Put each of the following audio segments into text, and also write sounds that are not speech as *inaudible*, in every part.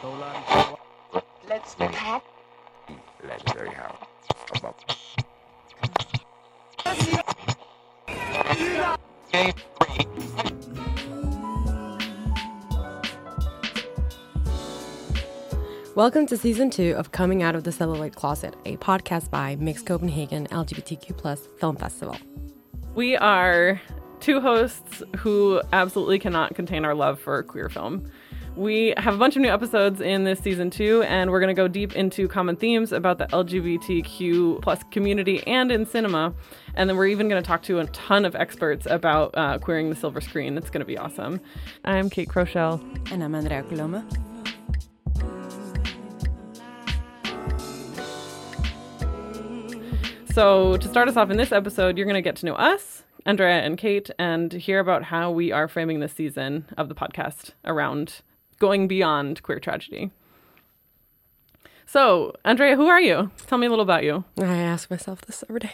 Let's talk. legendary house. About Game three. Welcome to season two of Coming Out of the Celluloid Closet, a podcast by Mix Copenhagen LGBTQ plus Film Festival. We are two hosts who absolutely cannot contain our love for queer film. We have a bunch of new episodes in this season two, and we're going to go deep into common themes about the LGBTQ plus community and in cinema. And then we're even going to talk to a ton of experts about uh, queering the silver screen. It's going to be awesome. I'm Kate Crochelle. And I'm Andrea Coloma. So, to start us off in this episode, you're going to get to know us, Andrea and Kate, and hear about how we are framing this season of the podcast around going beyond queer tragedy. So, Andrea, who are you? Tell me a little about you. I ask myself this every day.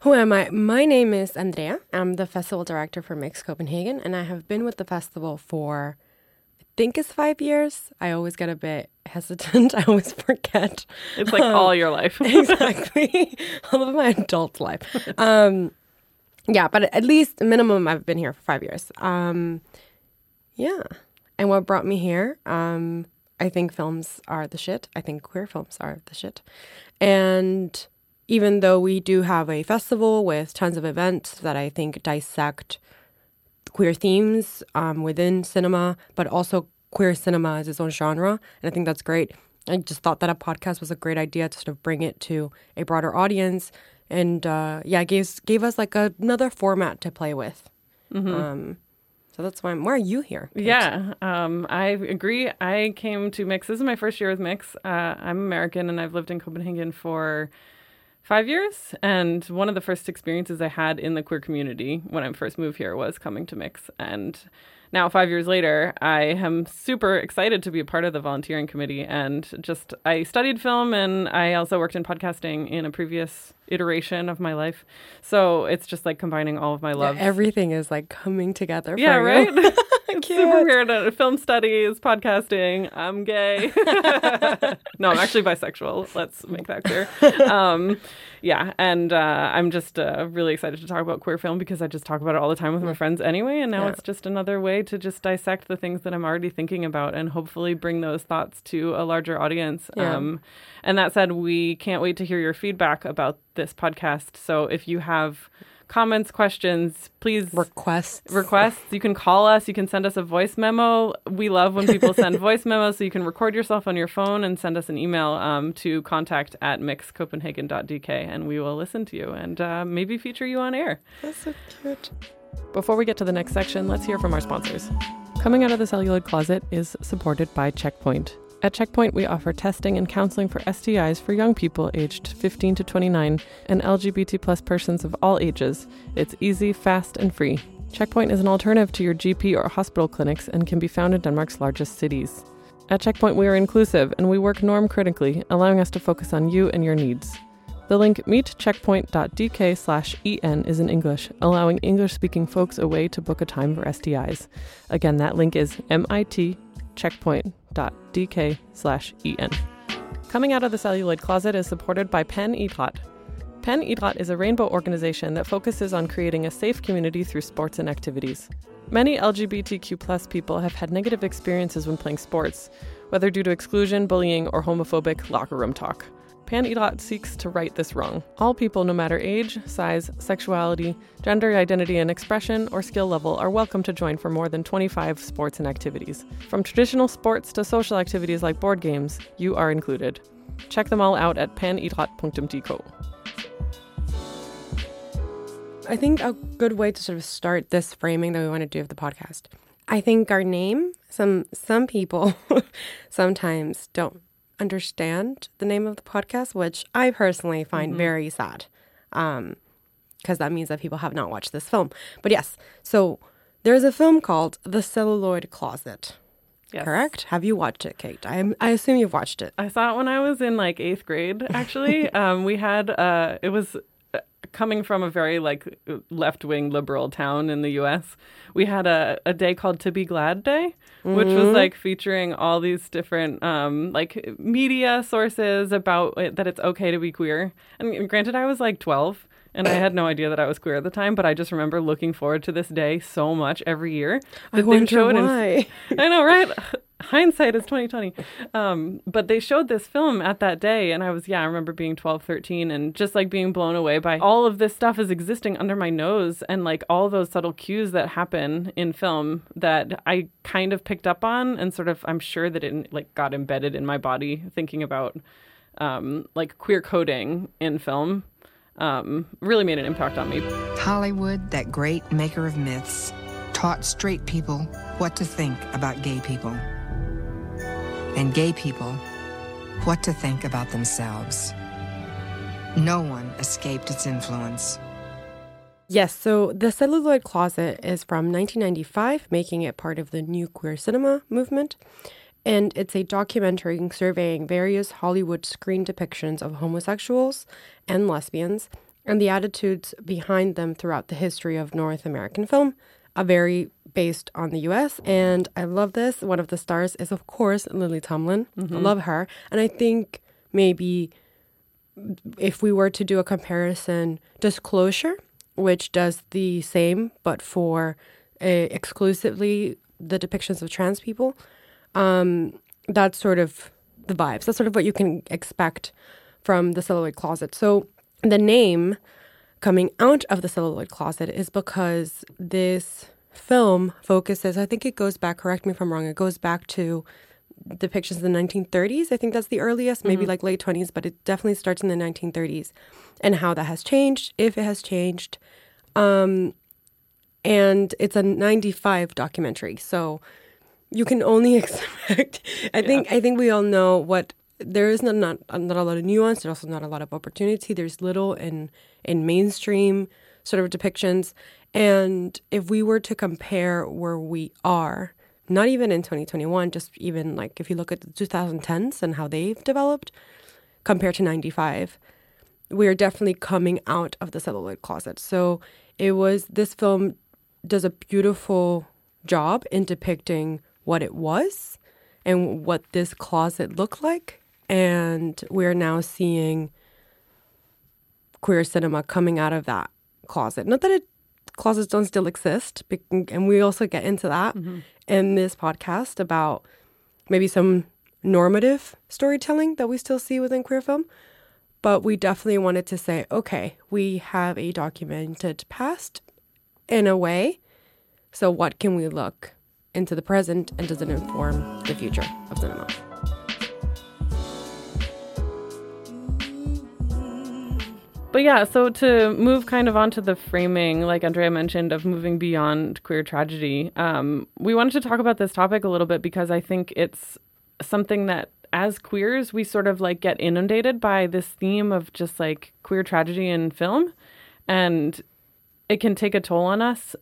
Who am I? My name is Andrea. I'm the festival director for Mix Copenhagen, and I have been with the festival for, I think it's five years. I always get a bit hesitant. *laughs* I always forget. It's like all your life. *laughs* exactly. *laughs* All of my adult life. Um, yeah, but at least minimum, I've been here for five years. Um, yeah. And what brought me here? Um, I think films are the shit. I think queer films are the shit. And even though we do have a festival with tons of events that I think dissect queer themes um, within cinema, but also queer cinema as its own genre. And I think that's great. I just thought that a podcast was a great idea to sort of bring it to a broader audience. And uh, yeah, it gave, gave us like a, another format to play with. Um, so that's why I'm, why are you here? Kate? Yeah, um, I agree. I came to Mix. This is my first year with Mix. Uh, I'm American and I've lived in Copenhagen for five years. And one of the first experiences I had in the queer community when I first moved here was coming to Mix. And now, five years later, I am super excited to be a part of the volunteering committee. And just, I studied film and I also worked in podcasting in a previous iteration of my life. So it's just like combining all of my Yeah, loves. everything is like coming together. Yeah, right? *laughs* it's super weird. Uh, Film studies, podcasting. I'm gay. *laughs* no, I'm actually bisexual. Let's make that clear. Um, yeah, and uh, I'm just uh, really excited to talk about queer film because I just talk about it all the time with my friends anyway. And now Yeah. it's just another way to just dissect the things that I'm already thinking about and hopefully bring those thoughts to a larger audience. Yeah. Um, and that said, we can't wait to hear your feedback about this podcast. So if you have comments, questions, please Requests. requests. You can call us. You can send us a voice memo. We love when people *laughs* send voice memos. So you can record yourself on your phone and send us an email um, to contact at mixcopenhagen.dk and we will listen to you and uh, maybe feature you on air. That's so cute. Before we get to the next section, let's hear from our sponsors. Coming out of the celluloid closet is supported by Checkpoint. At Checkpoint, we offer testing and counseling for STIs for young people aged 15 to 29 and LGBT plus persons of all ages. It's easy, fast, and free. Checkpoint is an alternative to your GP or hospital clinics and can be found in Denmark's largest cities. At Checkpoint, we are inclusive and we work norm critically, allowing us to focus on you and your needs. The link meetcheckpoint.dk slash en is in English, allowing English speaking folks a way to book a time for STIs. Again, that link is mitcheckpoint.dk slash en. Coming out of the celluloid closet is supported by Pan Idrat. Pan Idrat is a rainbow organization that focuses on creating a safe community through sports and activities. Many LGBTQ plus people have had negative experiences when playing sports, whether due to exclusion, bullying, or homophobic locker room talk. Pan Idrat seeks to right this wrong. All people, no matter age, size, sexuality, gender identity and expression, or skill level, are welcome to join for more than 25 sports and activities. From traditional sports to social activities like board games, you are included. Check them all out at panidrat.dk. I think a good way to sort of start this framing that we want to do of the podcast. I think our name, some some people *laughs* sometimes don't understand the name of the podcast, which I personally find very sad. Um because that means that people have not watched this film. But yes, so there's a film called The Celluloid Closet. Yes. Correct? Have you watched it, Kate? I am, I assume you've watched it. I saw it when I was in like eighth grade. Actually, *laughs* um, we had uh, it was coming from a very like left wing liberal town in the U.S., we had a, a day called To Be Glad Day, which was like featuring all these different um, like media sources about it, that it's okay to be queer. And granted, I was like twelve. And I had no idea that I was queer at the time, but I just remember looking forward to this day so much every year. I that they would wonder it in- *laughs* I know, right? *laughs* Hindsight is 2020. Um, but they showed this film at that day, and I was, yeah, I remember being 12, 13, and just like being blown away by all of this stuff is existing under my nose, and like all those subtle cues that happen in film that I kind of picked up on, and sort of, I'm sure that it like got embedded in my body thinking about um, like queer coding in film. Um, really made an impact on me. Hollywood, that great maker of myths, taught straight people what to think about gay people. And gay people what to think about themselves. No one escaped its influence. Yes, so The Celluloid Closet is from 1995, making it part of the new queer cinema movement. And it's a documentary surveying various Hollywood screen depictions of homosexuals and lesbians and the attitudes behind them throughout the history of North American film, a very based on the US. And I love this. One of the stars is, of course, Lily Tomlin. I love her. And I think maybe if we were to do a comparison, Disclosure, which does the same but for uh, exclusively the depictions of trans people, um, that's sort of the vibes. That's sort of what you can expect from the celluloid closet. So the name coming out of the celluloid closet is because this film focuses, I think it goes back, correct me if I'm wrong, it goes back to depictions in the 1930s. I think that's the earliest, maybe like late 20s, but it definitely starts in the 1930s and how that has changed, if it has changed. Um, and it's a 95 documentary. So you can only *laughs* expect, I think, I think we all know what there is not, not not a lot of nuance. There's also not a lot of opportunity. There's little in in mainstream sort of depictions. And if we were to compare where we are, not even in 2021, just even like if you look at the 2010s and how they've developed compared to 95, we are definitely coming out of the celluloid closet. So it was this film does a beautiful job in depicting what it was and what this closet looked like. And we're now seeing queer cinema coming out of that closet. Not that it closets don't still exist, bec- and we also get into that mm-hmm. in this podcast about maybe some normative storytelling that we still see within queer film. But we definitely wanted to say, okay, we have a documented past in a way. So, what can we look into the present and does it inform the future of cinema? But yeah, so to move kind of onto the framing, like Andrea mentioned, of moving beyond queer tragedy, um, we wanted to talk about this topic a little bit because I think it's something that as queers, we sort of like get inundated by this theme of just like queer tragedy in film. And it can take a toll on us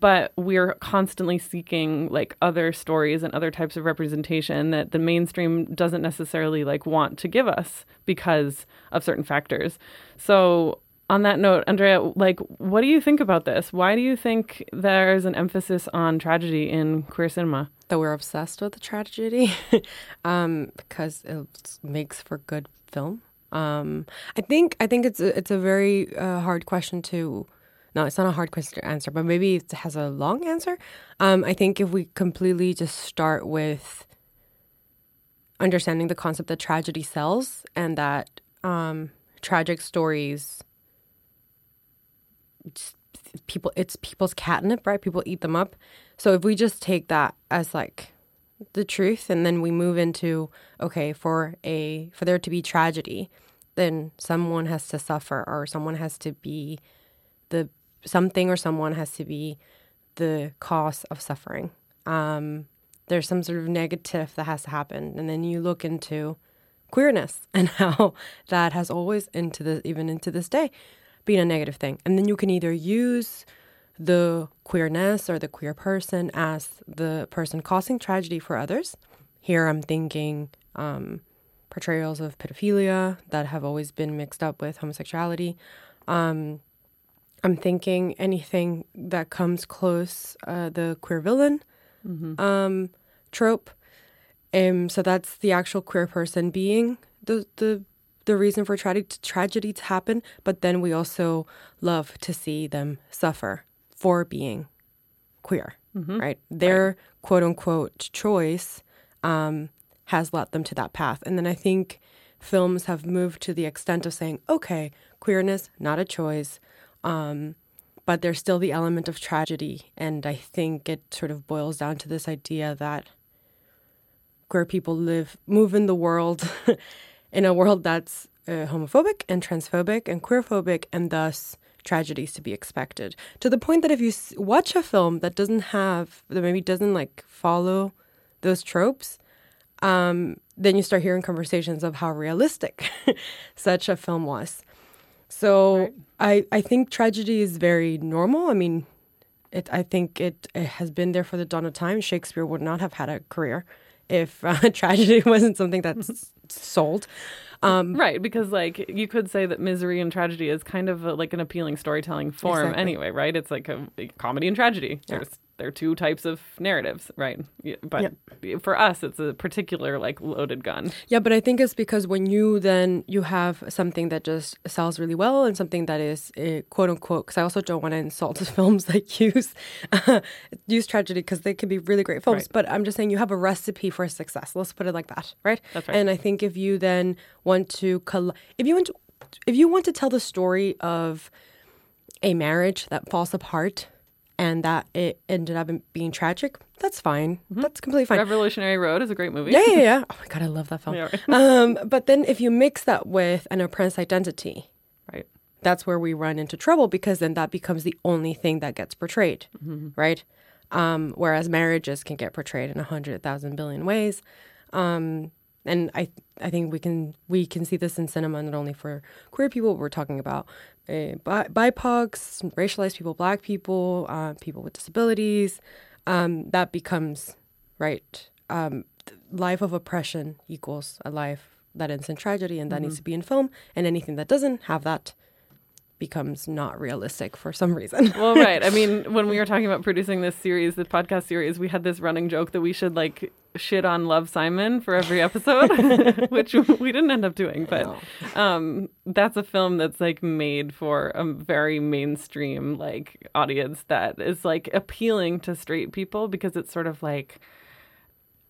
but we're constantly seeking like other stories and other types of representation that the mainstream doesn't necessarily like want to give us because of certain factors. So on that note, Andrea, like what do you think about this? Why do you think there's an emphasis on tragedy in queer cinema? That we're obsessed with the tragedy *laughs* um, because it makes for good film. Um, I think I think it's a, it's a very uh, hard question to no, it's not a hard question to answer, but maybe it has a long answer. Um, I think if we completely just start with understanding the concept that tragedy sells and that um, tragic stories, people, it's people's catnip, right? People eat them up. So if we just take that as like the truth, and then we move into okay, for a for there to be tragedy, then someone has to suffer, or someone has to be the something or someone has to be the cause of suffering. Um, there's some sort of negative that has to happen, and then you look into queerness *laughs* and how that has always into the even into this day been a negative thing, and then you can either use the queerness or the queer person as the person causing tragedy for others. Here, I'm thinking um, portrayals of pedophilia that have always been mixed up with homosexuality Um, I'm thinking anything that comes close, uh, the queer villain um, trope. Um, so that's the actual queer person being the the the reason for tragedy tragedy to happen. But then we also love to see them suffer for being queer, right? Their quote unquote choice um, has led them to that path. And then I think films have moved to the extent of saying, okay, queerness, not a choice. Um, but there's still the element of tragedy. And I think it sort of boils down to this idea that queer people live, move in the world, *laughs* in a world that's uh, homophobic and transphobic and queerphobic, and thus tragedies to be expected. To the point that if you s- watch a film that doesn't have, that maybe doesn't like follow those tropes, um, then you start hearing conversations of how realistic *laughs* such a film was. So I, I think tragedy is very normal. I mean, it, I think it, it has been there for the dawn of time. Shakespeare would not have had a career if uh, *laughs* tragedy *laughs* wasn't something that's sold. Um, Right, because like you could say that misery and tragedy is kind of a, like an appealing storytelling form Exactly. anyway, right? It's like a, a comedy and tragedy. There's there are two types of narratives, right? Yeah, But for us, it's a particular like loaded gun. Yeah, but I think it's because when you then you have something that just sells really well and something that is uh, quote unquote. Because I also don't want to insult the *laughs* films that use *laughs* use tragedy because they can be really great films. Right. But I'm just saying you have a recipe for success. Let's put it like that, right? That's right. And I think if you then want to coll- if you want to if you want to tell the story of a marriage that falls apart and that it ended up being tragic, that's fine. That's completely fine. Revolutionary Road is a great movie. Yeah, yeah, yeah. *laughs* Oh my god, I love that film. Yeah, right. um, but then if you mix that with an oppressed identity, Right. that's where we run into trouble because then that becomes the only thing that gets portrayed, right? Um, whereas marriages can get portrayed in a hundred thousand billion ways. Um, and I, I think we can we can see this in cinema not only for queer people. But we're talking about uh, bi- BIPOCs, racialized people, Black people, uh, people with disabilities. Um, that becomes right. Um, life of oppression equals a life that ends in tragedy, and that needs to be in film. And anything that doesn't have that becomes not realistic for some reason. Well, right. I mean, *laughs* when we were talking about producing this series, the podcast series, we had this running joke that we should like shit on Love Simon for every episode, *laughs* which we didn't end up doing. But um, that's a film that's like made for a very mainstream like audience that is like appealing to straight people because it's sort of like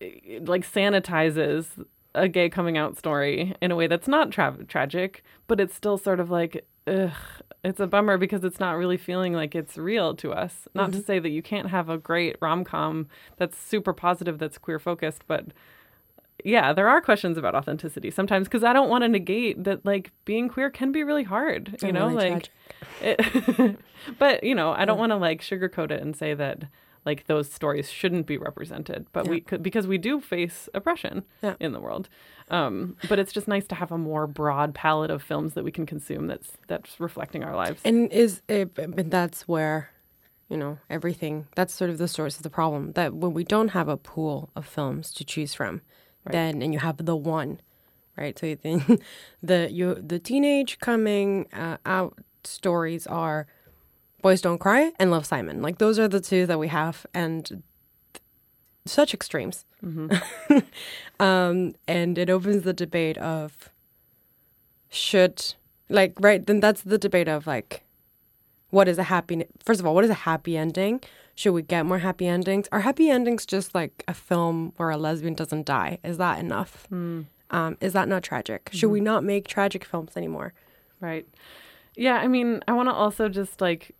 it, like sanitizes a gay coming out story in a way that's not tra- tragic, but it's still sort of like, ugh, it's a bummer because it's not really feeling like it's real to us. Not to mm-hmm. say that you can't have a great rom com that's super positive, that's queer focused, but yeah, there are questions about authenticity sometimes because I don't want to negate that like being queer can be really hard, you And know, really like it, *laughs* but you know, I don't want to like sugarcoat it and say that like those stories shouldn't be represented, but we could because we do face oppression Yeah. in the world. Um, but it's just nice to have a more broad palette of films that we can consume that's that's reflecting our lives. And is it, but that's where, you know, everything. That's sort of the source of the problem. That when we don't have a pool of films to choose from, then and you have the one, right? So you think *laughs* the you the teenage coming uh, out stories are Boys Don't Cry and Love Simon. Like those are the two that we have, and th- such extremes. *laughs* um, and it opens the debate of should like right then that's the debate of like what is a happy first of all what is a happy ending? Should we get more happy endings? Are happy endings just like a film where a lesbian doesn't die? Is that enough? Um, is that not tragic? Should we not make tragic films anymore? Right. Yeah, I mean, I want to also just like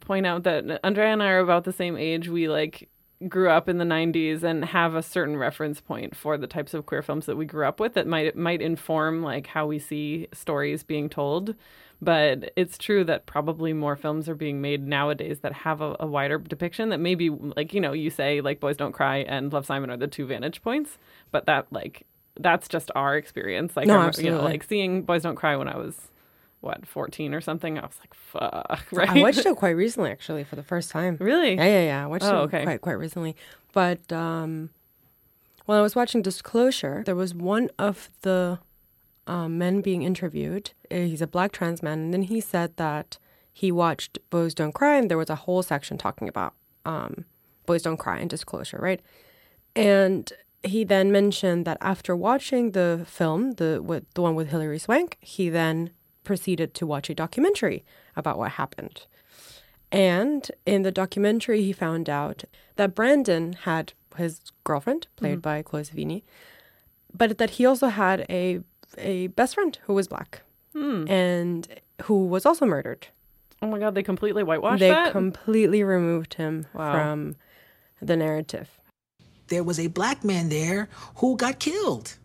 point out that Andrea and I are about the same age. We like grew up in the 90s and have a certain reference point for the types of queer films that we grew up with that might might inform like how we see stories being told. But it's true that probably more films are being made nowadays that have a, a wider depiction that maybe like you know, you say like Boys Don't Cry and Love Simon are the two vantage points, but that like that's just our experience. Like No, remember, you know, like seeing Boys Don't Cry when I was what 14 or something? I was like fuck right *laughs* i watched it quite recently actually for the first time. Really? Yeah yeah yeah. I watched Oh, it okay. quite quite recently. But um when i was watching disclosure there was one of the um, men being interviewed. Uh, He's a black trans man, and then he said that he watched Boys Don't Cry, and there was a whole section talking about um, Boys Don't Cry and disclosure, right? And he then mentioned that after watching the film, the with, the one with Hilary Swank, he then proceeded to watch a documentary about what happened. And in the documentary, he found out that Brandon had his girlfriend, played mm-hmm. by Chloe Sevigny, but that he also had a a best friend who was black hmm. and who was also murdered. Oh my god, they completely whitewashed they that. completely removed him Wow. from the narrative. there was a black man there who got killed,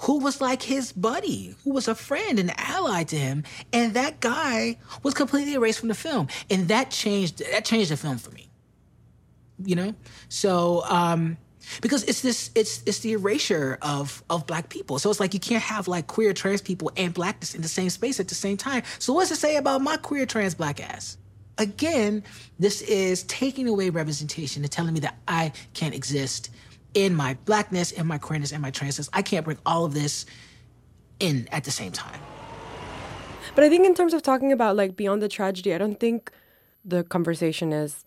who was like his buddy, who was a friend and ally to him, and that guy was completely erased from the film, and that changed that changed the film for me. You know, so um, because it's this it's it's the erasure of of black people. So it's like you can't have like queer trans people and blackness in the same space at the same time. So what's it say about my queer trans black ass? Again, this is taking away representation and telling me that I can't exist in my blackness, in my queerness, in my transness. I can't bring all of this in at the same time. But I think in terms of talking about like beyond the tragedy, I don't think the conversation is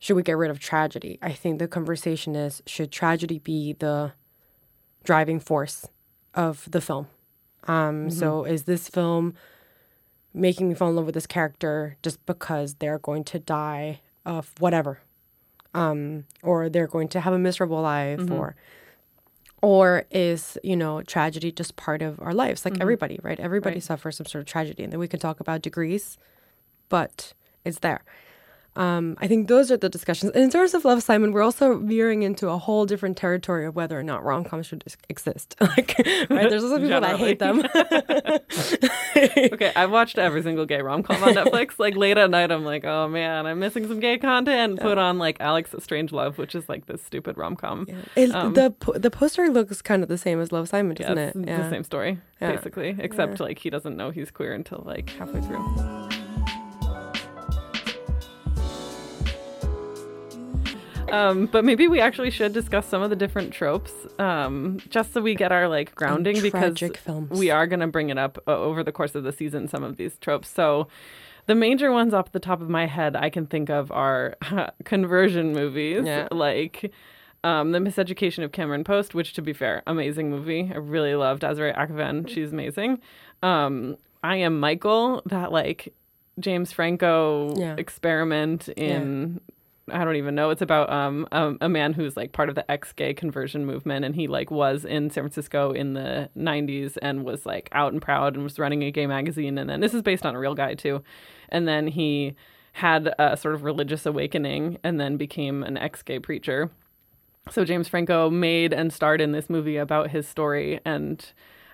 should we get rid of tragedy? I think the conversation is should tragedy be the driving force of the film? Um, So is this film making me fall in love with this character just because they're going to die of whatever? Um, or they're going to have a miserable life or or is you know tragedy just part of our lives? Like everybody right? Everybody suffers some sort of tragedy and then we can talk about degrees but it's there um, I think those are the discussions. In terms of Love Simon, we're also veering into a whole different territory of whether or not rom coms should exist. *laughs* like, right? There's also people that hate them. *laughs* okay, I've watched every single gay rom com on Netflix. like late at night, I'm like, oh man, I'm missing some gay content. Put on like Alex Strangelove, which is like this stupid rom com. It- the po- the poster looks kind of the same as Love Simon, doesn't it's it? the same story, Yeah. basically, except like he doesn't know he's queer until like halfway through. Um, but maybe we actually should discuss some of the different tropes, um, just so we get our like grounding because films. we are going to bring it up uh, over the course of the season. Some of these tropes. So, the major ones off the top of my head I can think of are *laughs* conversion movies, Yeah. like um, the Miseducation of Cameron Post, which, to be fair, amazing movie. I really loved Desiree Akhavan. She's amazing. Um, I am Michael. That like James Franco Yeah. experiment in. I don't even know. It's about um a, a man who's like part of the ex-gay conversion movement, and he like was in San Francisco in the '90s and was like out and proud and was running a gay magazine. And then this is based on a real guy too, and then he had a sort of religious awakening and then became an ex-gay preacher. So James Franco made and starred in this movie about his story, and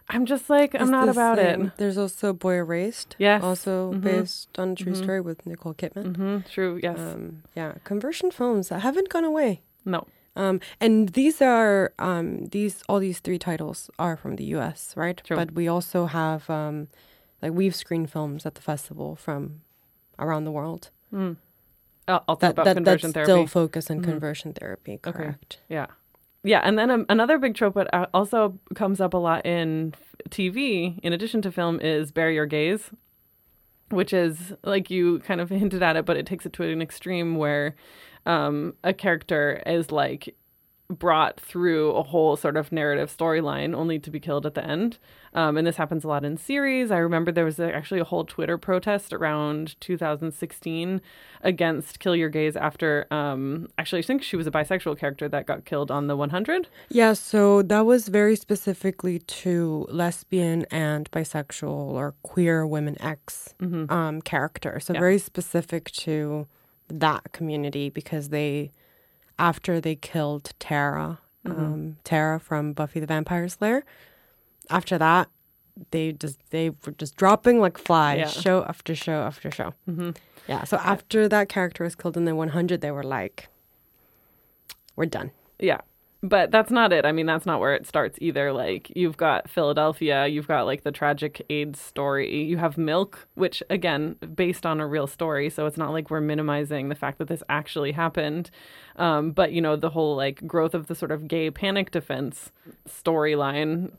I'm just like I'm It's not about same. it. There's also Boy Erased. Yes. Also Mhm. based on a true story with Nicole Kidman. hmm True. Yes. Um, yeah, conversion films that haven't gone away. no. Um, and these are um, these all these three titles are from the U.S. right? True. But we also have um, like we've screened films at the festival from around the world Uh, also that about that, that conversion still therapy. focus on conversion therapy. Correct. Yeah. Yeah. And then um, another big trope that uh, also comes up a lot in TV, in addition to film, is your gays, which is like you kind of hinted at it, but it takes it to an extreme where um, a character is like brought through a whole sort of narrative storyline only to be killed at the end. Um, and this happens a lot in series. I remember there was a, actually a whole Twitter protest around 2016 against Kill Your Gays after, um, actually, I think she was a bisexual character that got killed on the 100. Yeah, so that was very specifically to lesbian and bisexual or queer women X um, character. So Yeah. very specific to that community because they, after they killed Tara, um, Tara from Buffy the Vampire Slayer, after that they just they were just dropping like flies, Yeah. show after show after show. Yeah. So after that character was killed in the 100, they were like, "We're done." Yeah. But that's not it. I mean, that's not where it starts either. Like, you've got Philadelphia, you've got like the tragic AIDS story, you have Milk, which again, based on a real story. So it's not like we're minimizing the fact that this actually happened. Um, but, you know, the whole like growth of the sort of gay panic defense storyline.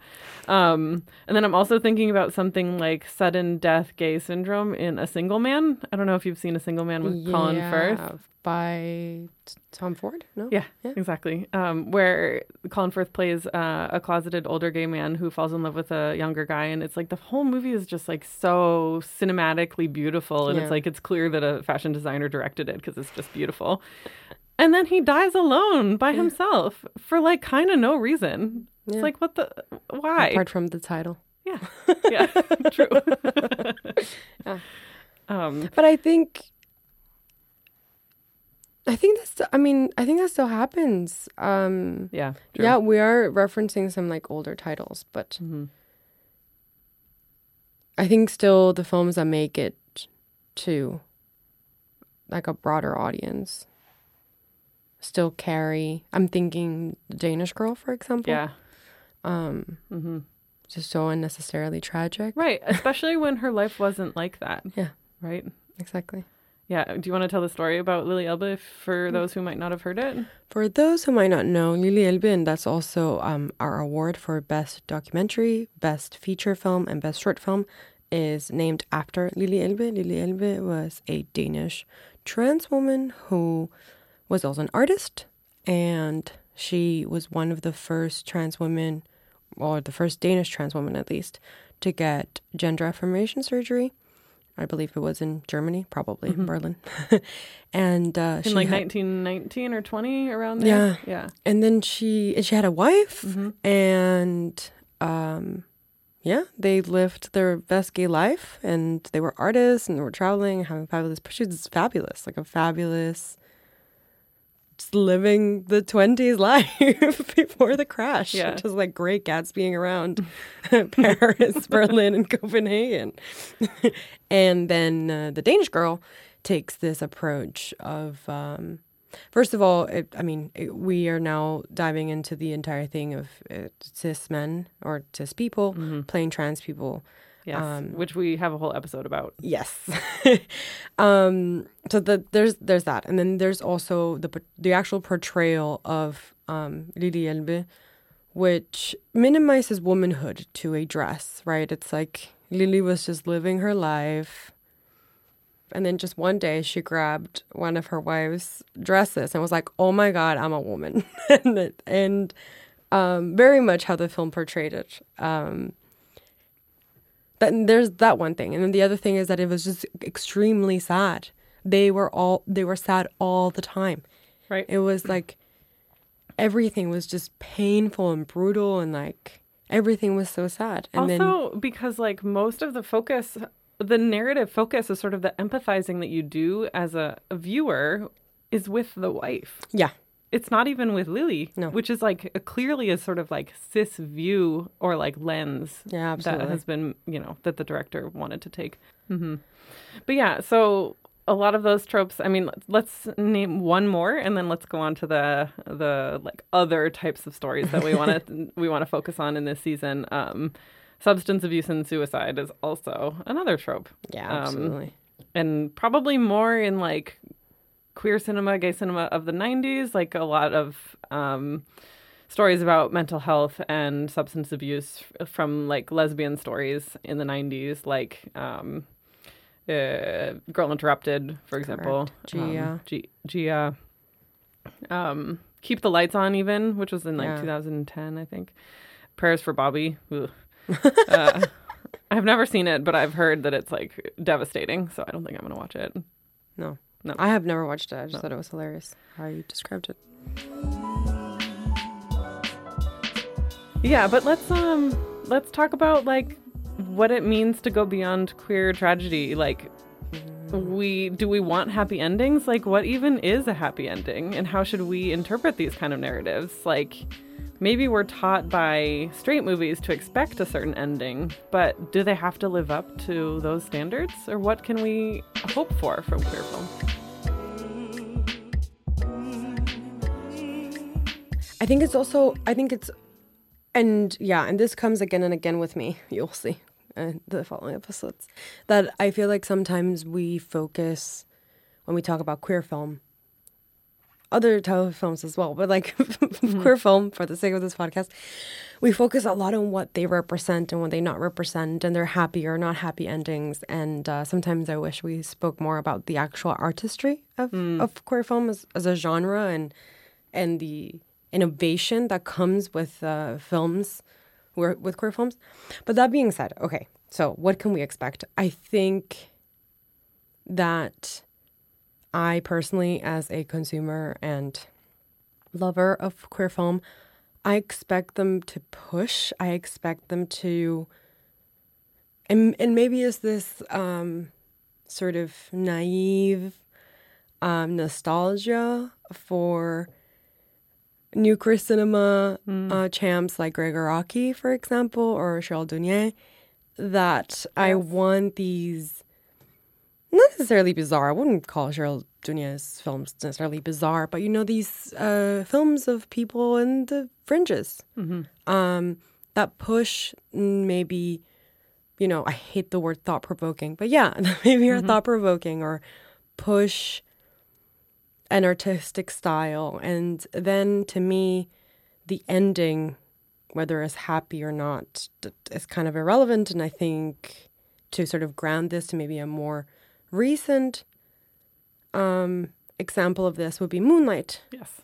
Um, and then I'm also thinking about something like sudden death gay syndrome in A Single Man. I don't know if you've seen A Single Man with Colin Firth. By Tom Ford. No. Yeah, Yeah. exactly. Um, where Colin Firth plays uh, a closeted older gay man who falls in love with a younger guy, and it's like the whole movie is just like so cinematically beautiful, and Yeah. it's like it's clear that a fashion designer directed it because it's just beautiful. And then he dies alone by himself for like kind of no reason. It's like what the why? Apart from the title. yeah, yeah, *laughs* true. *laughs* Um, But I think, I think that's. I mean, I think that still happens. Um, yeah, true. yeah, we are referencing some like older titles, but Mhm. I think still the films that make it to like a broader audience still carry. I'm thinking Danish Girl, for example. yeah. Um, hmm just so unnecessarily tragic. Right, especially when her life wasn't like that. Yeah. Right. Exactly. Yeah. Do you want to tell the story about Lili Elbe for Mm. those who might not have heard it? For those who might not know, Lili Elbe, and that's also um, our award for Best Documentary, Best Feature Film, and Best Short Film, is named after Lili Elbe. Lili Elbe was a Danish trans woman who was also an artist, and she was one of the first trans women, or the first Danish trans woman at least, to get gender affirmation surgery. I believe it was in Germany, probably Berlin. *laughs* and uh, In she like had- 1919 or 20 around there? Yeah. Yeah. and then she and she had a wife Mm-hmm. and um yeah they lived their best gay life and they were artists and they were traveling having fabulous pursuits it's fabulous like a fabulous just living the 20s *laughs* life before the crash Yeah. just like great gatsbying around *laughs* paris *laughs* berlin and copenhagen and then uh, the danish girl takes this approach of um, First of all, it, I mean, it, we are now diving into the entire thing of uh, cis men or cis people playing trans people. Yes. Um, which we have a whole episode about. Yes. *laughs* um, so the, there's there's that, and then there's also the the actual portrayal of um, Lili Elbe, which minimizes womanhood to a dress. Right? It's like Lily was just living her life. And then just one day she grabbed one of her wife's dresses and was like, "Oh my god, I'm a woman," *laughs* and and um, very much how the film portrayed it. Um, that there's that one thing, and then the other thing is that it was just extremely sad. They were all they were sad all the time. Right. It was like everything was just painful and brutal, and like everything was so sad. And then also, because like most of the focus, the narrative focus is sort of the empathizing that you do as a, a viewer is with the wife. yeah, It's not even with Lily, No. which is like a, clearly a sort of like cis view or like lens yeah, that has been, you know, that the director wanted to take. hmm But yeah, so a lot of those tropes. I mean, let's- name one more, and then let's go on to the the like other types of stories that we want *laughs* to we want to focus on in this season. Um, substance abuse and suicide is also another trope, yeah, um, absolutely. and probably more in like queer cinema, gay cinema of the '90s. Like a lot of um, stories about mental health and substance abuse from like lesbian stories in the 90s like um uh, girl interrupted for example Gia. um, G- gia um keep the lights on even which was in like Yeah. 2010 i think prayers for bobby *laughs* uh, i've never seen it but i've heard that it's like devastating so i don't think i'm gonna watch it No, No. I have never watched it. I just thought it was hilarious how you described it. Yeah, but let's um let's talk about like what it means to go beyond queer tragedy. Like we do we want happy endings? Like what even is a happy ending and how should we interpret these kind of narratives? Like maybe we're taught by straight movies to expect a certain ending, but do they have to live up to those standards or what can we hope for from queer film? I think it's also, I think it's, and yeah, and this comes again and again with me. *laughs* You'll see in the following episodes that I feel like sometimes we focus when we talk about queer film, other type of films as well, but like *laughs* queer film for the sake of this podcast, we focus a lot on what they represent and what they not represent, and their happy or not happy endings. And uh, sometimes I wish we spoke more about the actual artistry of, of queer film as, as a genre and and the innovation that comes with uh, films with queer films. But that being said, okay, so what can we expect? I think that I personally, as a consumer and lover of queer film, I expect them to push. I expect them to, and and maybe is this um, sort of naive um, nostalgia for new queer cinema uh, champs like Gregg Araki, for example, or Cheryl Dunye, that I want these not necessarily bizarre. I wouldn't call Cheryl Dunye's films necessarily bizarre, but you know these uh, films of people in the fringes um, that push mm, maybe. You know, I hate the word thought provoking, but yeah, *laughs* maybe are thought provoking or push an artistic style. And then to me, the ending, whether it's happy or not, is kind of irrelevant. And I think to sort of ground this to maybe a more recent um, example of this would be Moonlight. Yes.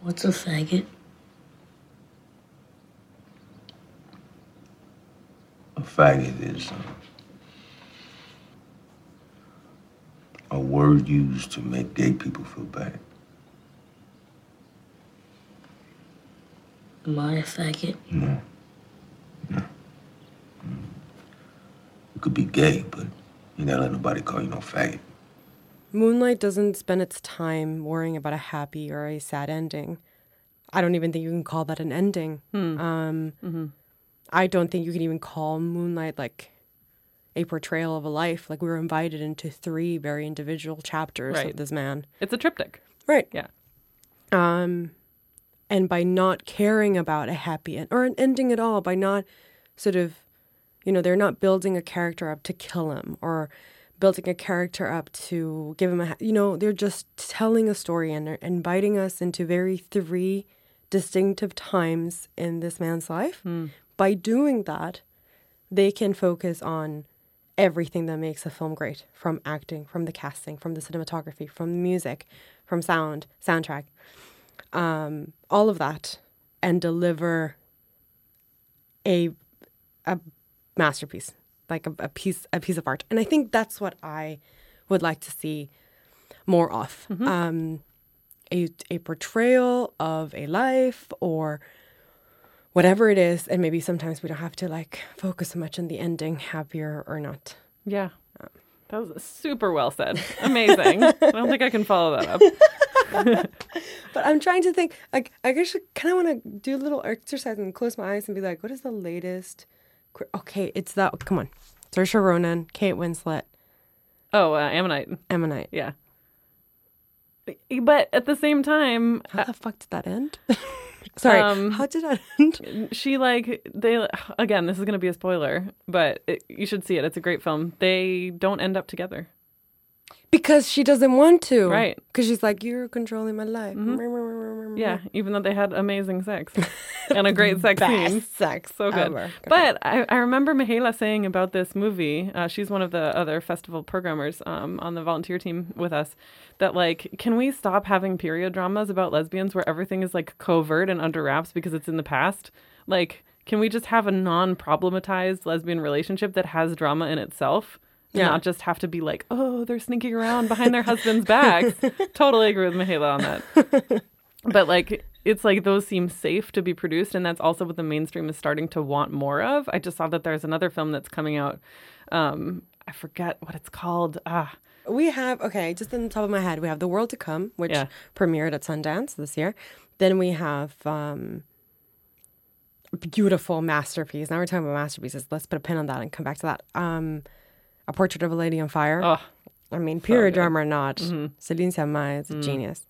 What's a faggot? A faggot is uh, a word used to make gay people feel bad. Am I a faggot? No. No. Mm. You could be gay, but you gotta let nobody call you no faggot. Moonlight doesn't spend its time worrying about a happy or a sad ending. I don't even think you can call that an ending. Um, I don't think you can even call Moonlight like a portrayal of a life. Like we were invited into three very individual chapters Right. of this man. It's a triptych. Right. Yeah. Um, and by not caring about a happy end or an ending at all, by not sort of, you know, they're not building a character up to kill him or building a character up to give him a, you know, they're just telling a story and they're inviting us into very three distinctive times in this man's life. By doing that, they can focus on everything that makes a film great from acting, from the casting, from the cinematography, from the music, from sound, soundtrack, um, all of that, and deliver a a masterpiece, like a, a piece a piece of art. And I think that's what I would like to see more of. Um, a a portrayal of a life or whatever it is, and maybe sometimes we don't have to like focus so much on the ending, happier or not. Yeah. That was super well said. Amazing. *laughs* I don't think I can follow that up. *laughs* But I'm trying to think. Like, I actually kind of want to do a little exercise and close my eyes and be like, what is the latest? Okay, it's that. Come on, Saoirse Ronan, Kate Winslet, Oh, uh, Ammonite. Ammonite. Yeah. But at the same time, How the fuck did that end? *laughs* Sorry, Um, how did that end? *laughs* she like they again. This is going to be a spoiler, but it, you should see it. It's a great film. They don't end up together. Because she doesn't want to. Right. Because she's like, you're controlling my life. Yeah, even though they had amazing sex *laughs* and a great sex scene. Sex. So good. But I, I remember Mihaela saying about this movie, uh, she's one of the other festival programmers um, on the volunteer team with us, that like, can we stop having period dramas about lesbians where everything is like covert and under wraps because it's in the past? Like, can we just have a non problematized lesbian relationship that has drama in itself? And Yeah. Not just have to be like, oh, they're sneaking around behind their husband's backs. *laughs* totally agree with Mihaela on that *laughs* but like it's like those seem safe to be produced and that's also what the mainstream is starting to want more of i just saw that there's another film that's coming out um i forget what it's called ah We have okay, just in the top of my head, we have The World to Come, which Yeah. premiered at Sundance this year. Then we have um a beautiful masterpiece. Now we're talking about masterpieces. Let's put a pin on that and come back to that. Um A Portrait of a Lady on Fire. oh I mean, period good. drama or not, Celine Sciamma is a genius.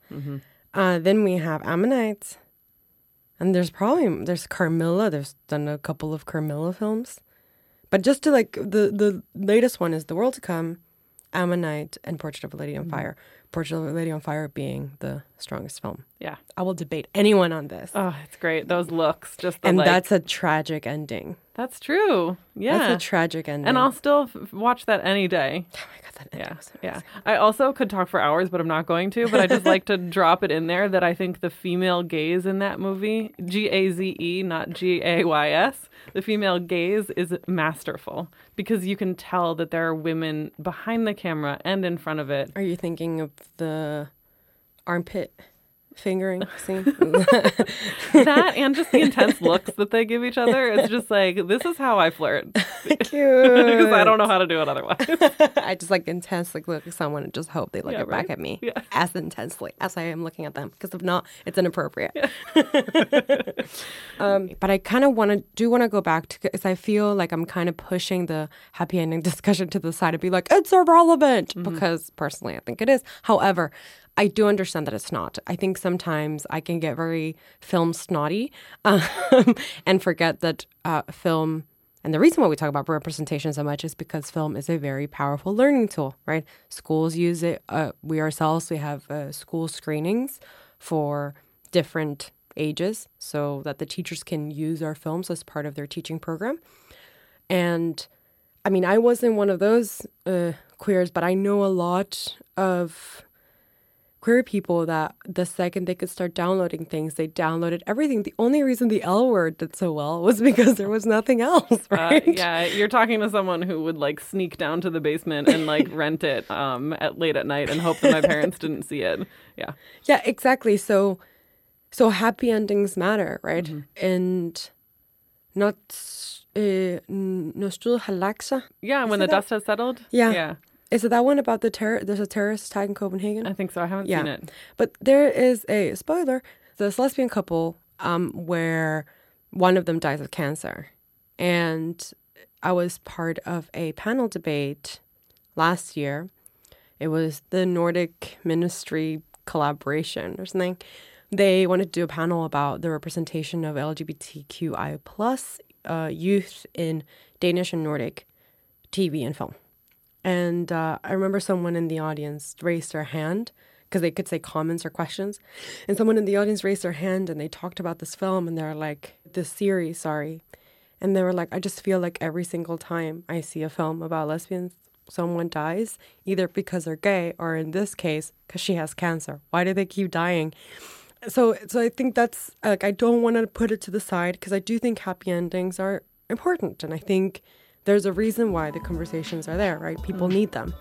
Uh, then we have Ammonites, and there's probably there's Carmilla. There's done a couple of Carmilla films, but just to like the the latest one is The World to Come, Ammonite, and Portrait of a Lady on Mm-hmm. Fire. Portrait of a Lady on Fire being the strongest film. Yeah. I will debate anyone on this, Oh, it's great. Those looks, just the, and like- that's a tragic ending. that's true. Yeah, That's a tragic ending. and I'll still f- watch that any day. oh my god, that ending Yeah, was yeah. I also could talk for hours, but I'm not going to. But I just like to *laughs* drop it in there that I think the female gaze in that movie, G A Z E, not G A Y S, the female gaze is masterful because you can tell that there are women behind the camera and in front of it. Are you thinking of the armpit fingering scene? *laughs* That and just the intense looks that they give each other. It's just like this is how I flirt *laughs* because Cute. I don't know how to do it otherwise. *laughs* I just like intensely look at someone and just hope they look Yeah, it back at me Yeah. as intensely as I am looking at them. Because if not, it's inappropriate. um, but I kind of want to do want to go back to because I feel like I'm kind of pushing the happy ending discussion to the side and be like it's irrelevant because personally I think it is. However. I do understand that it's not. I think sometimes I can get very film snotty *laughs* um, and forget that uh, film and the reason why we talk about representation so much is because film is a very powerful learning tool, right? Schools use it. Uh, we ourselves, we have uh, school screenings for different ages so that the teachers can use our films as part of their teaching program. And I mean, I wasn't one of those uh, queers, but I know a lot of queer people that the second they could start downloading things, they downloaded everything. The only reason the L word did so well was *laughs* because there was nothing else, Uh, right? yeah, you're talking to someone who would like sneak down to the basement and like *laughs* rent it um, at late at night and hope that my parents didn't see it. Yeah, Yeah, exactly. So, so happy endings matter, right? And not uh, nostul halaxa. yeah. when the that- dust has settled. Yeah. yeah. Is it that one about the terror? There's a terrorist attack in Copenhagen. I think so. I haven't Yeah. seen it. But there is a spoiler. This lesbian couple, um, where one of them dies of cancer, and I was part of a panel debate last year. It was the Nordic Ministry collaboration or something. They wanted to do a panel about the representation of LGBTQI plus uh, youth in Danish and Nordic TV and film. And uh, I remember someone in the audience raised their hand because they could say comments or questions. And someone in the audience raised their hand and they talked about this film and they're like, this series, sorry. And they were like, I just feel like every single time I see a film about lesbians, someone dies, either because they're gay or in this case, because she has cancer. Why do they keep dying? So, so I think that's like I don't want to put it to the side because I do think happy endings are important, and I think there's a reason why the conversations are there, right? People need them.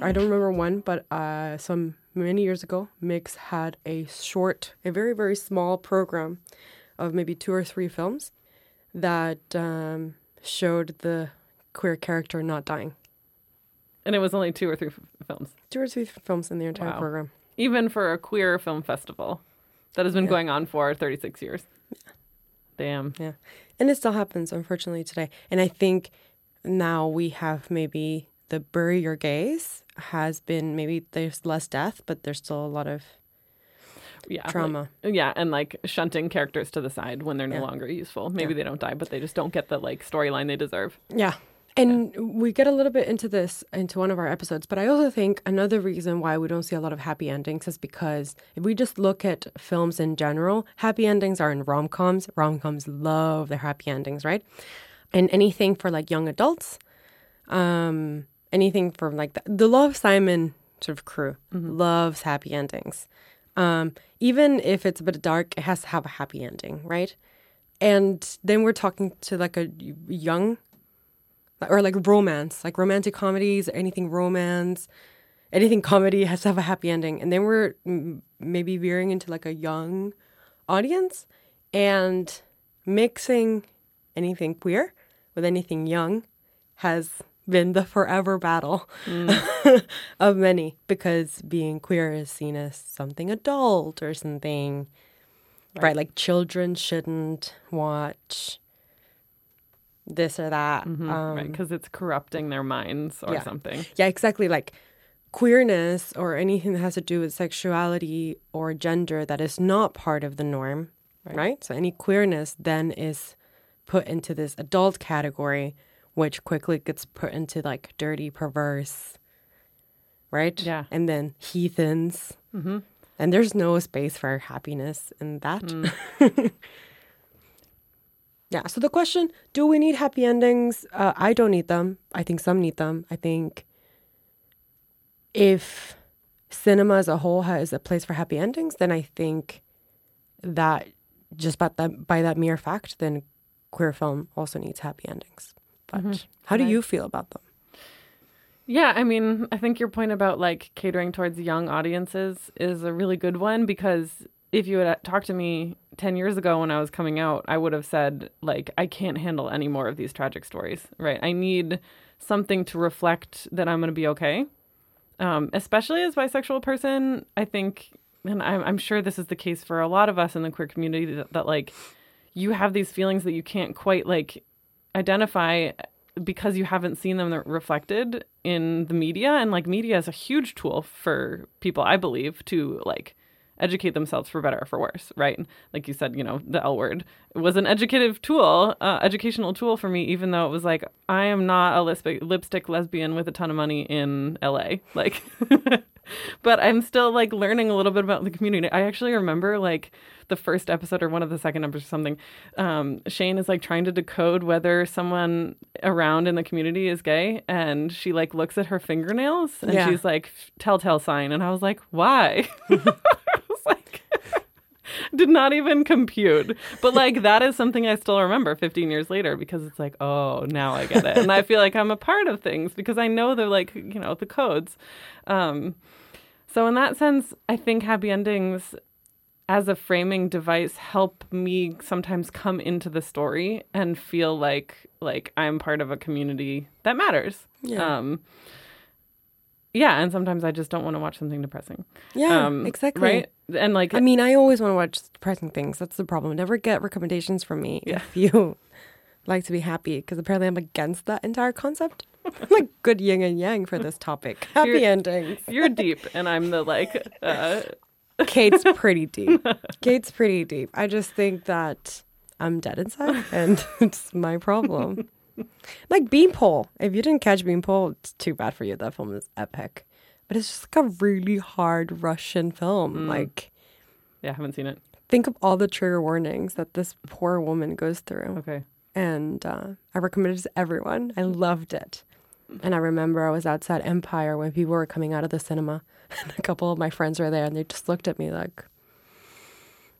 I don't remember when, but uh, some many years ago, Mix had a short, a very very small program of maybe two or three films that um, showed the queer character not dying. And it was only two or three f- films, Two or three films in the entire Wow. program. even for a queer film festival that has been going on for 36 years. Damn. Yeah. And it still happens, unfortunately, today. And I think now we have maybe the bury your gays has been maybe there's less death, but there's still a lot of Yeah. like- trauma. yeah, and like shunting characters to the side when they're no Yeah. longer useful. Maybe they don't die, but they just don't get the like storyline they deserve. Yeah. And we get a little bit into this into one of our episodes, but I also think another reason why we don't see a lot of happy endings is because if we just look at films in general, happy endings are in rom coms. Rom coms love their happy endings, right? And anything for like young adults, um, anything from like the, the Love Simon sort of crew loves happy endings. Um, even if it's a bit dark, it has to have a happy ending, right? And then we're talking to like a young or like romance, like romantic comedies, anything romance, anything comedy has to have a happy ending. And then we're mm, maybe veering into like a young audience and mixing anything queer with anything young has been the forever battle *laughs* of many because being queer is seen as something adult or something right, like children shouldn't watch this or that um, right, because it's corrupting their minds or yeah. something. Yeah, exactly. Like queerness or anything that has to do with sexuality or gender that is not part of the norm, right? So any queerness then is put into this adult category, which quickly gets put into like dirty, perverse, right? Yeah. And then heathens. Mm-hmm. And there's no space for happiness in that. *laughs* yeah. So the question do we need happy endings? Uh, I don't need them. I think some need them. I think if cinema as a whole has a place for happy endings, then I think that just by that, by that mere fact, then queer film also needs happy endings. But how do you feel about them? Yeah, I mean, I think your point about like catering towards young audiences is a really good one because if you had talked to me 10 years ago when I was coming out, I would have said, like, I can't handle any more of these tragic stories, right? I need something to reflect that I'm going to be okay. Um, especially as a bisexual person, I think, and I'm, I'm sure this is the case for a lot of us in the queer community, that, that like you have these feelings that you can't quite like identify because you haven't seen them reflected in the media and like media is a huge tool for people i believe to like educate themselves for better or for worse right like you said you know the l word it was an educative tool uh, educational tool for me even though it was like i am not a lipstick, lipstick lesbian with a ton of money in la like *laughs* but i'm still like learning a little bit about the community i actually remember like the first episode or one of the second episodes or something, um, Shane is like trying to decode whether someone around in the community is gay, and she like looks at her fingernails and Yeah. she's like telltale sign, and I was like, why? *laughs* I was like. Did not even compute. But like that is something I still remember 15 years later because it's like, oh, now I get it. And I feel like I'm a part of things because I know they're like, you know, the codes. Um, so in that sense, I think happy endings as a framing device help me sometimes come into the story and feel like like I'm part of a community that matters. Yeah. Um yeah, and sometimes I just don't want to watch something depressing. Yeah, Um, exactly. Right? And like I mean, I always want to watch depressing things. That's the problem. Never get recommendations from me if you *laughs* like to be happy, because apparently I'm against that entire concept. like *laughs* good yin and yang for this topic. Happy You're- endings. *laughs* you're deep and I'm the like uh Kate's pretty deep. Kate's pretty deep. I just think that I'm dead inside, and it's my problem. *laughs* Like Beanpole. If you didn't catch Beanpole, it's too bad for you. That film is epic. But it's just like a really hard Russian film. Like, yeah, I haven't seen it. think of all the trigger warnings that this poor woman goes through. Okay. And uh, I recommend it to everyone. I loved it. And I remember I was outside Empire when people were coming out of the cinema. *laughs* And a couple of my friends were there and they just looked at me like,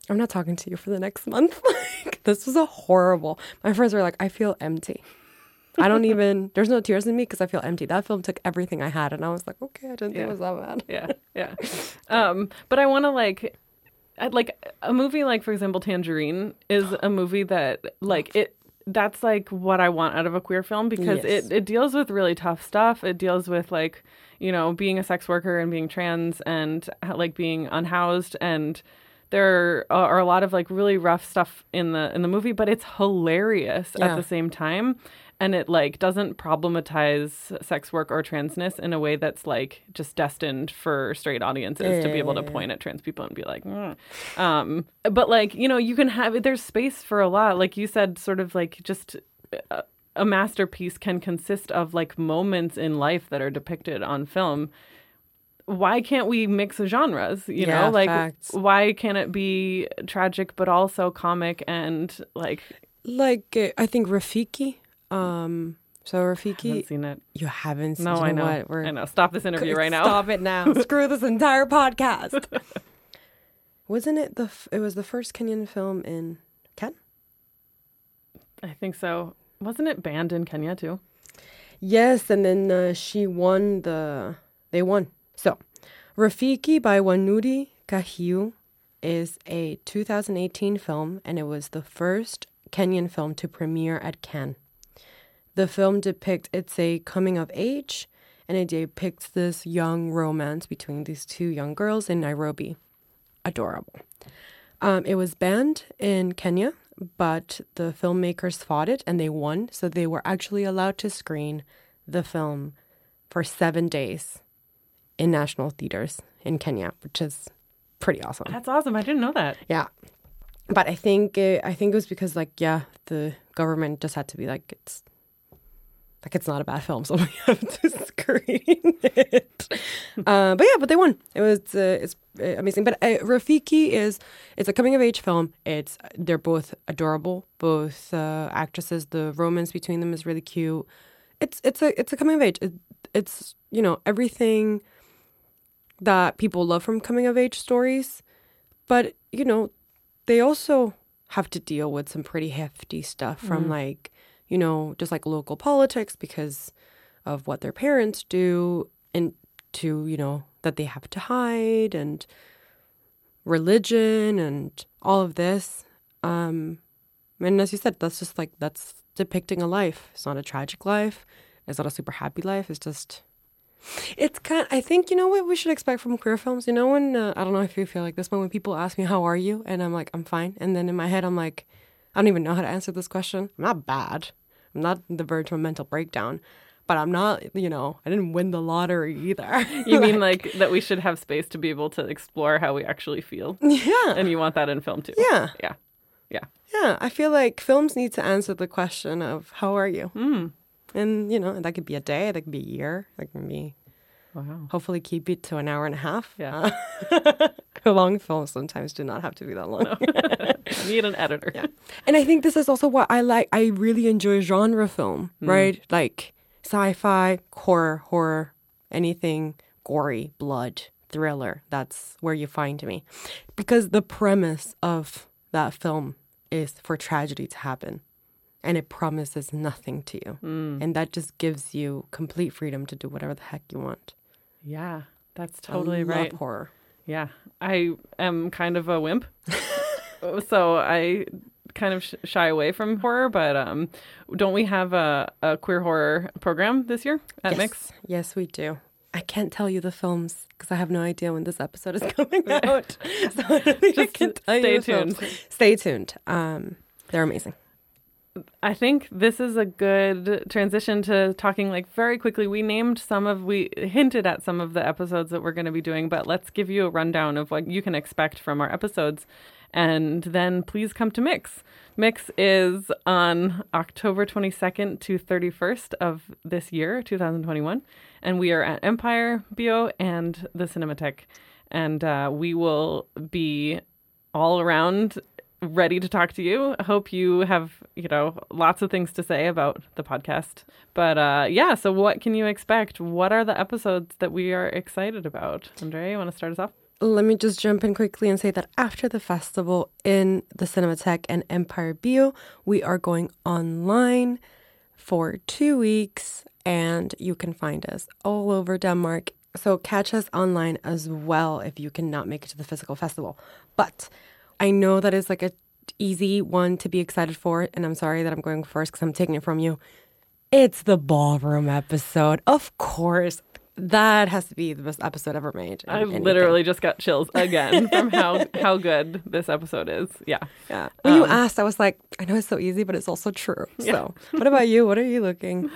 I'm not talking to you for the next month. *laughs* like, this was a horrible. My friends were like, I feel empty. I don't even, there's no tears in me because I feel empty. That film took everything I had. And I was like, okay, I didn't think it was that bad. yeah yeah um but i want to like I'd like a movie like for example tangerine is a movie that like it that's like what i want out of a queer film because Yes. it, it deals with really tough stuff it deals with like you know being a sex worker and being trans and uh, like being unhoused and there are a lot of like really rough stuff in the in the movie but it's hilarious Yeah. at the same time and it like doesn't problematize sex work or transness in a way that's like just destined for straight audiences to be able to point at trans people and be like "Mm." um but like you know you can have there's space for a lot like you said sort of like just a, a masterpiece can consist of like moments in life that are depicted on film why can't we mix genres you Yeah, know like facts. why can't it be tragic but also comic and like Like, uh, I think Rafiki. Um, so I Rafiki, haven't seen it you haven't seen no you i know What? We're, i know stop this interview right now Stop it now. *laughs* Screw this entire podcast. *laughs* Wasn't it the? F- it was the first Kenyan film in Ken. I think so. Wasn't it banned in Kenya too? Yes, and then uh, she won the. They won. So, Rafiki by Wanuri Kahiu is a 2018 film, and it was the first Kenyan film to premiere at Cannes. The film depicts it's a coming of age, and it depicts this young romance between these two young girls in Nairobi. Adorable. Um, it was banned in Kenya, but the filmmakers fought it and they won. So they were actually allowed to screen the film for seven days in national theaters in Kenya, which is pretty awesome. That's awesome. I didn't know that. Yeah. But I think it, I think it was because like yeah, the government just had to be like it's like it's not a bad film, so *laughs* we have to screen it. Uh, but yeah, but they won. It was uh, it's uh, amazing. But uh, Rafiki is it's a coming of age film. It's they're both adorable, both uh, actresses. The romance between them is really cute. It's it's a it's a coming of age. It, it's you know everything that people love from coming of age stories, but you know they also have to deal with some pretty hefty stuff from like you know just like local politics because of what their parents do and to you know that they have to hide and religion and all of this. Um and as you said that's just like that's depicting a life. It's not a tragic life. It's not a super happy life. It's just it's kind. I think you know what we should expect from queer films. You know when uh, I don't know if you feel like this, but when people ask me how are you, and I'm like I'm fine, and then in my head I'm like I don't even know how to answer this question. I'm not bad. I'm not the verge of a mental breakdown, but I'm not. You know I didn't win the lottery either. You mean *laughs* like that we should have space to be able to explore how we actually feel? yeah, And you want that in film too? yeah, Yeah. Yeah. yeah. I feel like films need to answer the question of how are you, Mm. and you know that could be a day, that could be a year, that can be Wow. hopefully keep it to an hour and a half. Yeah. Uh, *laughs* long films sometimes do not have to be that long. *laughs* Need an editor. Yeah. And I think this is also what I like. I really enjoy genre film, right? Like sci fi, horror, horror, anything gory, blood, thriller. That's where you find me. Because the premise of that film is for tragedy to happen. And it promises nothing to you. And that just gives you complete freedom to do whatever the heck you want. Yeah. That's I totally love right. horror. Yeah. I am kind of a wimp. *laughs* so I kind of sh- shy away from horror, but um, don't we have a, a queer horror program this year at yes. Mix? Yes, we do. I can't tell you the films because I have no idea when this episode is *laughs* coming *laughs* out. so I don't think I can tell stay you the films. tuned. Stay tuned. Um, they're amazing. I think this is a good transition to talking like very quickly. We named some of, we hinted at some of the episodes that we're going to be doing, but let's give you a rundown of what you can expect from our episodes. And then please come to Mix. Mix is on October 22nd to 31st of this year, 2021. And we are at Empire Bio and the Cinematheque. And uh, we will be all around ready to talk to you. I hope you have, you know, lots of things to say about the podcast. But uh yeah, so what can you expect? What are the episodes that we are excited about? Andrea, you want to start us off? Let me just jump in quickly and say that after the festival in the Cinematheque and Empire Bio, we are going online for two weeks and you can find us all over Denmark. So catch us online as well if you cannot make it to the physical festival. But I know that is like a easy one to be excited for, and I'm sorry that I'm going first because I'm taking it from you. It's the ballroom episode. Of course. That has to be the best episode ever made. I anything. literally just got chills again from how how good this episode is. Yeah. Yeah. When you Um, asked, I was like, I know it's so easy, but it's also true. *laughs* So, what about you? What are you looking?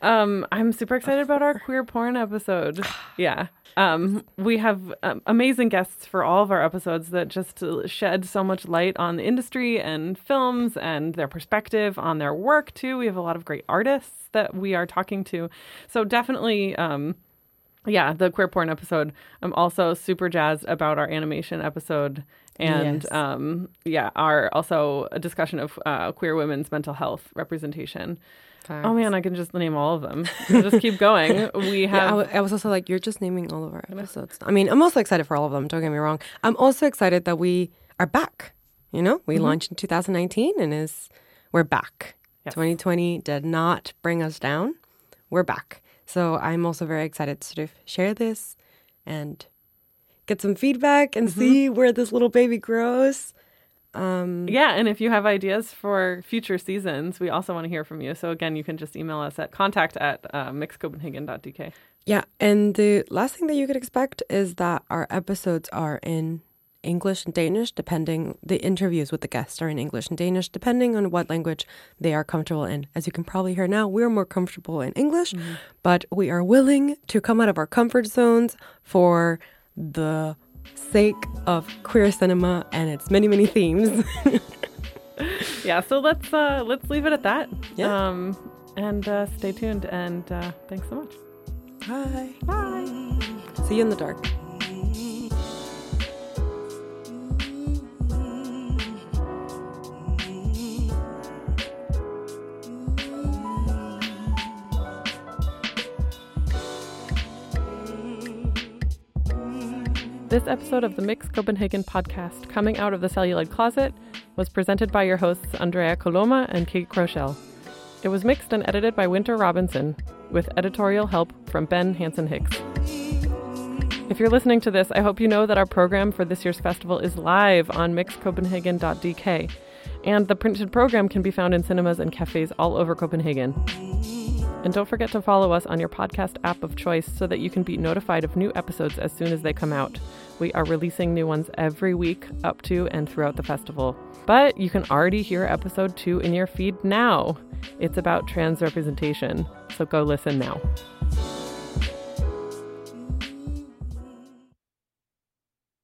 Um, I'm super excited about our queer porn episode. *sighs* Yeah. Um, we have um, amazing guests for all of our episodes that just shed so much light on the industry and films and their perspective on their work too. We have a lot of great artists that we are talking to. So definitely, um, yeah, the queer porn episode. I'm also super jazzed about our animation episode. And Yes. um, yeah, our also a discussion of uh, queer women's mental health representation. Oh man, I can just name all of them. Just keep going. *laughs* We Yeah, I, have w- I was also like, you're just naming all of our episodes. I mean, I'm also excited for all of them. Don't get me wrong. I'm also excited that we are back. You know, we launched in 2019 and is we're back. Yes. 2020 did not bring us down. We're back. So I'm also very excited to sort of share this and get some feedback and see where this little baby grows. Um, yeah, and if you have ideas for future seasons, we also want to hear from you. So again, you can just email us at contact at uh, mixcopenhagen.dk. Yeah, and the last thing that you could expect is that our episodes are in English and Danish, depending the interviews with the guests are in English and Danish, depending on what language they are comfortable in. As you can probably hear now, we're more comfortable in English, but we are willing to come out of our comfort zones for the sake of queer cinema and its many, many themes. *laughs* Yeah, so let's uh, let's leave it at that. Yeah. Um, and uh, stay tuned. And uh, thanks so much. Bye. Bye. See you in the dark. This episode of the Mix Copenhagen podcast, Coming Out of the Celluloid Closet, was presented by your hosts Andrea Coloma and Kate Crochelle. It was mixed and edited by Winter Robinson, with editorial help from Ben Hansen Hicks. If you're listening to this, I hope you know that our program for this year's festival is live on mixcopenhagen.dk, and the printed program can be found in cinemas and cafes all over Copenhagen. And don't forget to follow us on your podcast app of choice so that you can be notified of new episodes as soon as they come out. We are releasing new ones every week up to and throughout the festival. But you can already hear episode two in your feed now. It's about trans representation, so go listen now.